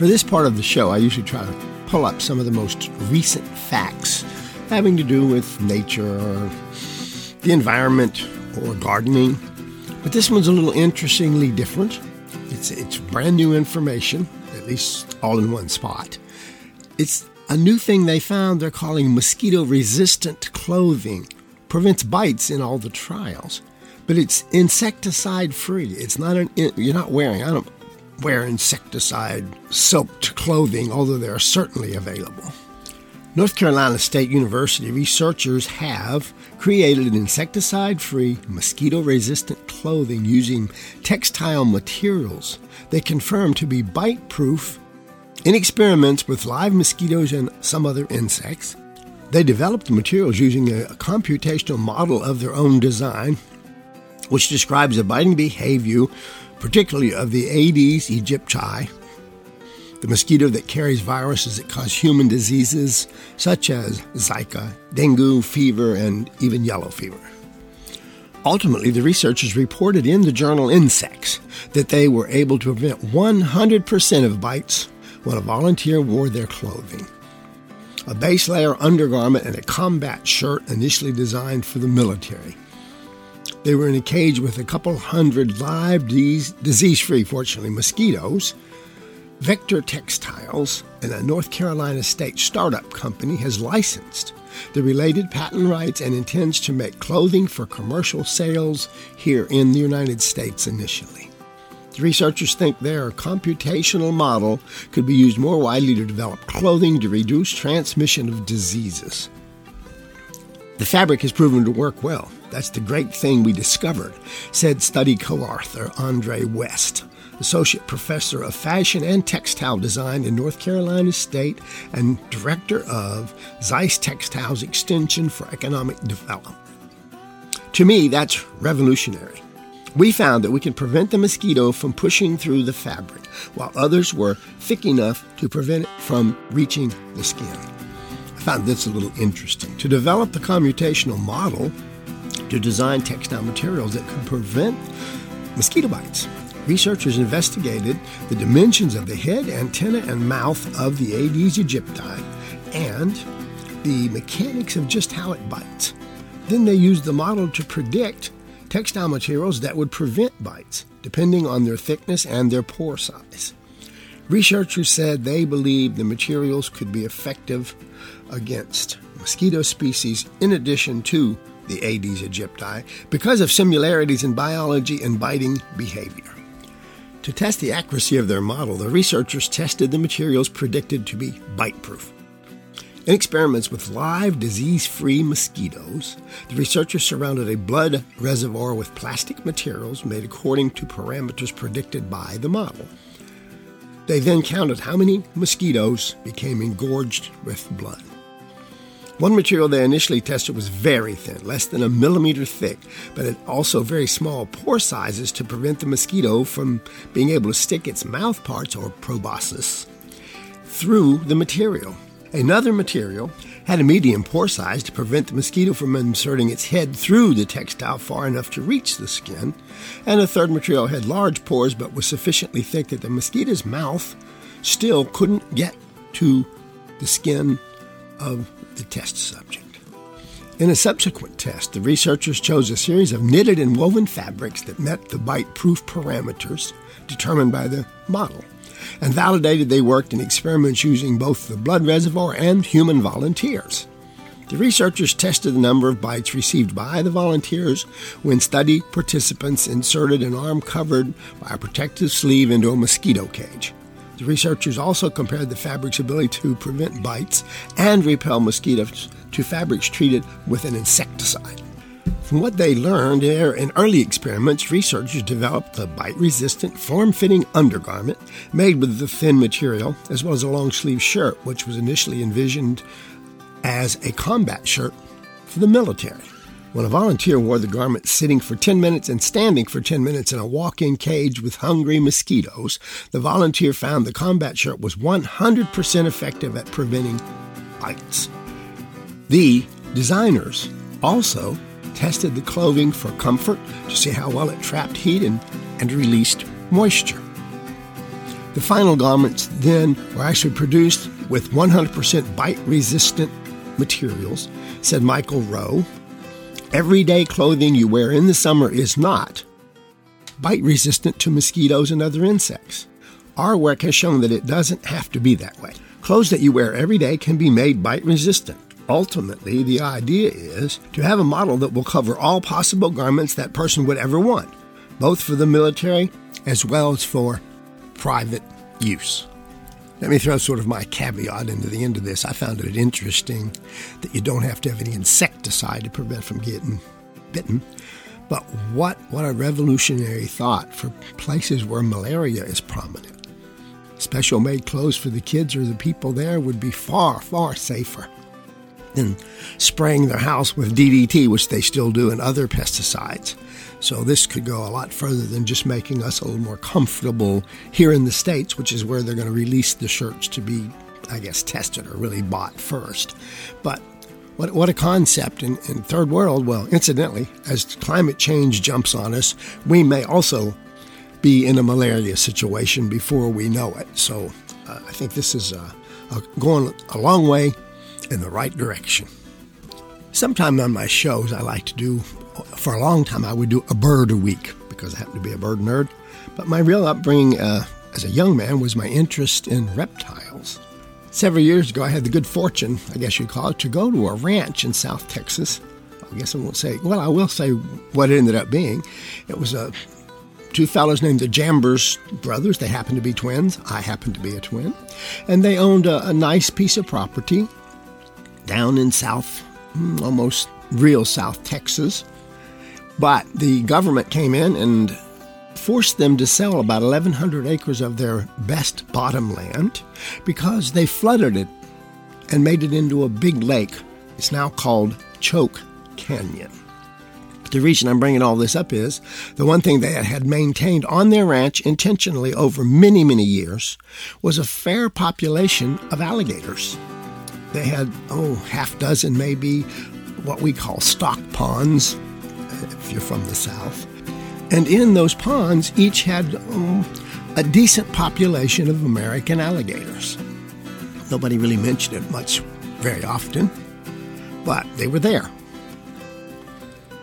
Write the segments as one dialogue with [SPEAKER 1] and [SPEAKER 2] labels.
[SPEAKER 1] For this part of the show, I usually try to pull up some of the most recent facts having to do with nature or the environment or gardening. But this one's a little interestingly different. It's, it's brand new information, at least all in one spot. It's a new thing they found they're calling mosquito resistant clothing. Prevents bites in all the trials, but it's insecticide free. It's not an, you're not wearing, I don't wear insecticide soaked clothing, although they are certainly available. North Carolina State University researchers have created insecticide free, mosquito resistant clothing using textile materials they confirm to be bite proof. In experiments with live mosquitoes and some other insects, they developed the materials using a computational model of their own design, which describes the biting behavior, particularly of the Aedes aegypti, the mosquito that carries viruses that cause human diseases such as Zika, dengue, fever, and even yellow fever. Ultimately, the researchers reported in the journal Insects that they were able to prevent 100% of bites when a volunteer wore their clothing. A base layer undergarment and a combat shirt initially designed for the military. They were in a cage with a couple hundred live disease free, fortunately, mosquitoes Vector Textiles, and a North Carolina state startup company, has licensed the related patent rights and intends to make clothing for commercial sales here in the United States initially. The researchers think their computational model could be used more widely to develop clothing to reduce transmission of diseases. The fabric has proven to work well. That's the great thing we discovered, said study co author Andre West. Associate Professor of Fashion and Textile Design in North Carolina State and Director of Zeis Textiles Extension for Economic Development. To me, that's revolutionary. We found that we can prevent the mosquito from pushing through the fabric, while others were thick enough to prevent it from reaching the skin. I found this a little interesting. To develop the computational model to design textile materials that could prevent mosquito bites researchers investigated the dimensions of the head, antenna, and mouth of the Aedes aegypti and the mechanics of just how it bites. Then they used the model to predict textile materials that would prevent bites, depending on their thickness and their pore size. Researchers said they believed the materials could be effective against mosquito species in addition to the Aedes aegypti because of similarities in biology and biting behavior. To test the accuracy of their model, the researchers tested the materials predicted to be bite proof. In experiments with live disease free mosquitoes, the researchers surrounded a blood reservoir with plastic materials made according to parameters predicted by the model. They then counted how many mosquitoes became engorged with blood. One material they initially tested was very thin, less than a millimeter thick, but had also very small pore sizes to prevent the mosquito from being able to stick its mouth parts, or proboscis, through the material. Another material had a medium pore size to prevent the mosquito from inserting its head through the textile far enough to reach the skin, and a third material had large pores but was sufficiently thick that the mosquito's mouth still couldn't get to the skin of the test subject. In a subsequent test, the researchers chose a series of knitted and woven fabrics that met the bite proof parameters determined by the model and validated they worked in experiments using both the blood reservoir and human volunteers. The researchers tested the number of bites received by the volunteers when study participants inserted an arm covered by a protective sleeve into a mosquito cage. The researchers also compared the fabric's ability to prevent bites and repel mosquitoes to fabrics treated with an insecticide. From what they learned in early experiments, researchers developed a bite resistant, form fitting undergarment made with the thin material, as well as a long sleeve shirt, which was initially envisioned as a combat shirt for the military. When a volunteer wore the garment sitting for 10 minutes and standing for 10 minutes in a walk in cage with hungry mosquitoes, the volunteer found the combat shirt was 100% effective at preventing bites. The designers also tested the clothing for comfort to see how well it trapped heat and, and released moisture. The final garments then were actually produced with 100% bite resistant materials, said Michael Roe. Everyday clothing you wear in the summer is not bite resistant to mosquitoes and other insects. Our work has shown that it doesn't have to be that way. Clothes that you wear every day can be made bite resistant. Ultimately, the idea is to have a model that will cover all possible garments that person would ever want, both for the military as well as for private use. Let me throw sort of my caveat into the end of this. I found it interesting that you don't have to have any insecticide to prevent from getting bitten. But what what a revolutionary thought for places where malaria is prominent. Special made clothes for the kids or the people there would be far, far safer than spraying their house with DDT, which they still do, and other pesticides. So this could go a lot further than just making us a little more comfortable here in the States, which is where they're going to release the shirts to be, I guess, tested or really bought first. But what, what a concept in, in third world. Well, incidentally, as climate change jumps on us, we may also be in a malaria situation before we know it. So uh, I think this is uh, going a long way in the right direction. Sometime on my shows, I like to do, for a long time, I would do a bird a week because I happen to be a bird nerd. But my real upbringing uh, as a young man was my interest in reptiles. Several years ago, I had the good fortune, I guess you'd call it, to go to a ranch in South Texas. I guess I won't say, well, I will say what it ended up being. It was a two fellows named the Jambers brothers. They happened to be twins. I happened to be a twin. And they owned a, a nice piece of property down in South, Mm, almost real South Texas. But the government came in and forced them to sell about 1,100 acres of their best bottom land because they flooded it and made it into a big lake. It's now called Choke Canyon. But the reason I'm bringing all this up is the one thing they had maintained on their ranch intentionally over many, many years was a fair population of alligators. They had, oh, half dozen maybe what we call stock ponds, if you're from the South. And in those ponds, each had um, a decent population of American alligators. Nobody really mentioned it much very often, but they were there.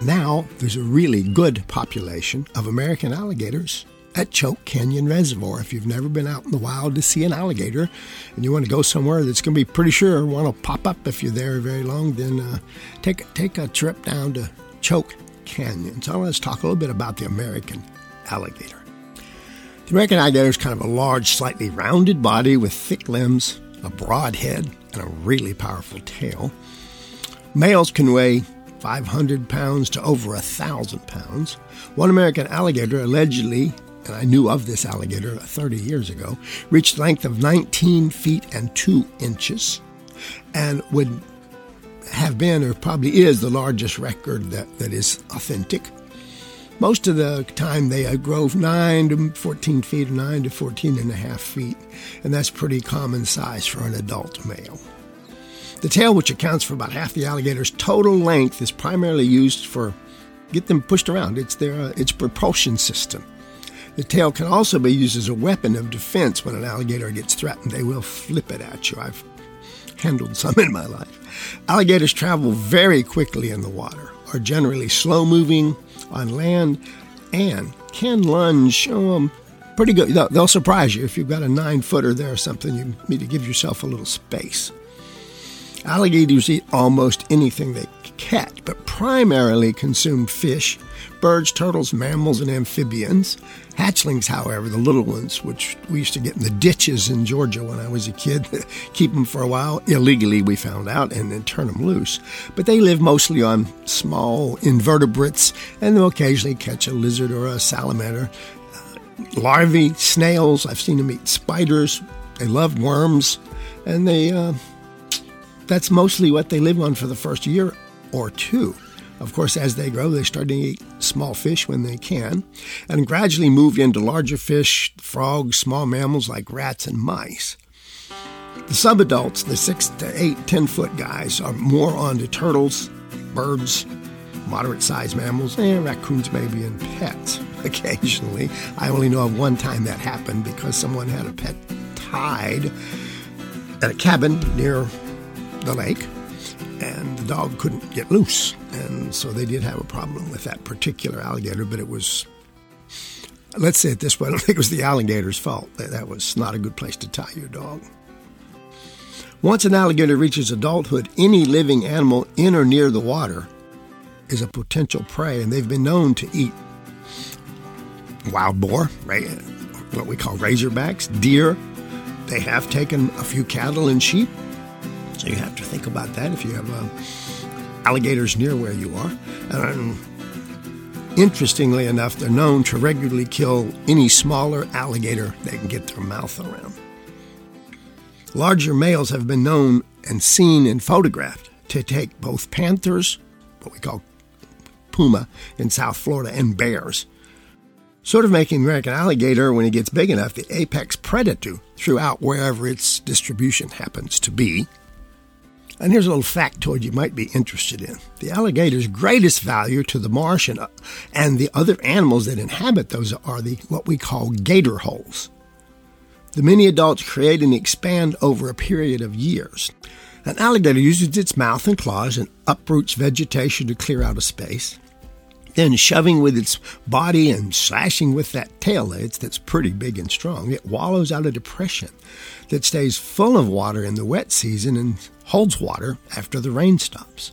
[SPEAKER 1] Now there's a really good population of American alligators at Choke Canyon Reservoir. If you've never been out in the wild to see an alligator and you want to go somewhere that's going to be pretty sure one will pop up if you're there very long, then uh, take, take a trip down to Choke Canyon. So let's talk a little bit about the American alligator. The American alligator is kind of a large, slightly rounded body with thick limbs, a broad head, and a really powerful tail. Males can weigh 500 pounds to over a thousand pounds. One American alligator allegedly and I knew of this alligator 30 years ago, reached length of 19 feet and 2 inches and would have been or probably is the largest record that, that is authentic. Most of the time they grow 9 to 14 feet, 9 to 14 and a half feet, and that's pretty common size for an adult male. The tail, which accounts for about half the alligator's total length, is primarily used for get them pushed around. It's their uh, its propulsion system. The tail can also be used as a weapon of defense when an alligator gets threatened. They will flip it at you. I've handled some in my life. Alligators travel very quickly in the water, are generally slow moving on land, and can lunge um, pretty good. They'll surprise you if you've got a nine footer there or something. You need to give yourself a little space. Alligators eat almost anything they catch, but primarily consume fish, birds, turtles, mammals, and amphibians. Hatchlings, however, the little ones, which we used to get in the ditches in Georgia when I was a kid, keep them for a while illegally, we found out, and then turn them loose. But they live mostly on small invertebrates, and they'll occasionally catch a lizard or a salamander. Uh, larvae, snails, I've seen them eat spiders. They love worms, and they. Uh, that's mostly what they live on for the first year or two. Of course, as they grow, they start to eat small fish when they can, and gradually move into larger fish, frogs, small mammals like rats and mice. The subadults, the six to eight, ten foot guys, are more onto turtles, birds, moderate sized mammals, and raccoons maybe, and pets occasionally. I only know of one time that happened because someone had a pet tied at a cabin near the lake, and the dog couldn't get loose. And so they did have a problem with that particular alligator, but it was, let's say it this way, I don't think it was the alligator's fault. That was not a good place to tie your dog. Once an alligator reaches adulthood, any living animal in or near the water is a potential prey, and they've been known to eat wild boar? What we call razorbacks, deer. They have taken a few cattle and sheep. You have to think about that if you have uh, alligators near where you are. And interestingly enough, they're known to regularly kill any smaller alligator they can get their mouth around. Larger males have been known and seen and photographed to take both panthers, what we call puma in South Florida, and bears, sort of making the American alligator, when it gets big enough, the apex predator throughout wherever its distribution happens to be. And here's a little factoid you might be interested in. The alligator's greatest value to the marsh and, uh, and the other animals that inhabit those are the what we call gator holes. The many adults create and expand over a period of years. An alligator uses its mouth and claws and uproots vegetation to clear out a space. Then, shoving with its body and slashing with that tail it's, that's pretty big and strong, it wallows out a depression that stays full of water in the wet season and holds water after the rain stops.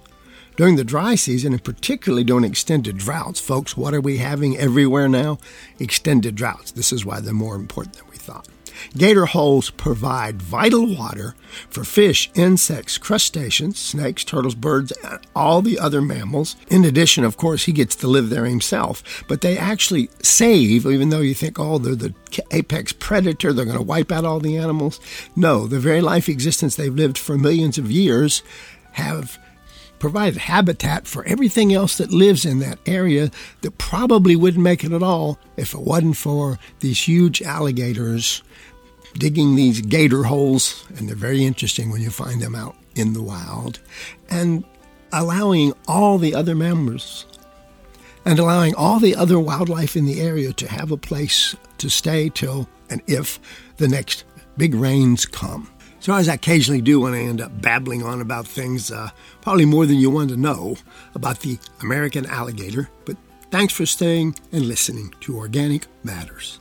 [SPEAKER 1] During the dry season, and particularly during extended droughts, folks, what are we having everywhere now? Extended droughts. This is why they're more important than we thought. Gator holes provide vital water for fish, insects, crustaceans, snakes, turtles, birds, and all the other mammals. In addition, of course, he gets to live there himself. But they actually save, even though you think, oh, they're the apex predator, they're going to wipe out all the animals. No, the very life existence they've lived for millions of years have provided habitat for everything else that lives in that area that probably wouldn't make it at all if it wasn't for these huge alligators digging these gator holes, and they're very interesting when you find them out in the wild, and allowing all the other members and allowing all the other wildlife in the area to have a place to stay till and if the next big rains come. So, as I occasionally do when I end up babbling on about things, uh, probably more than you want to know about the American alligator, but thanks for staying and listening to Organic Matters.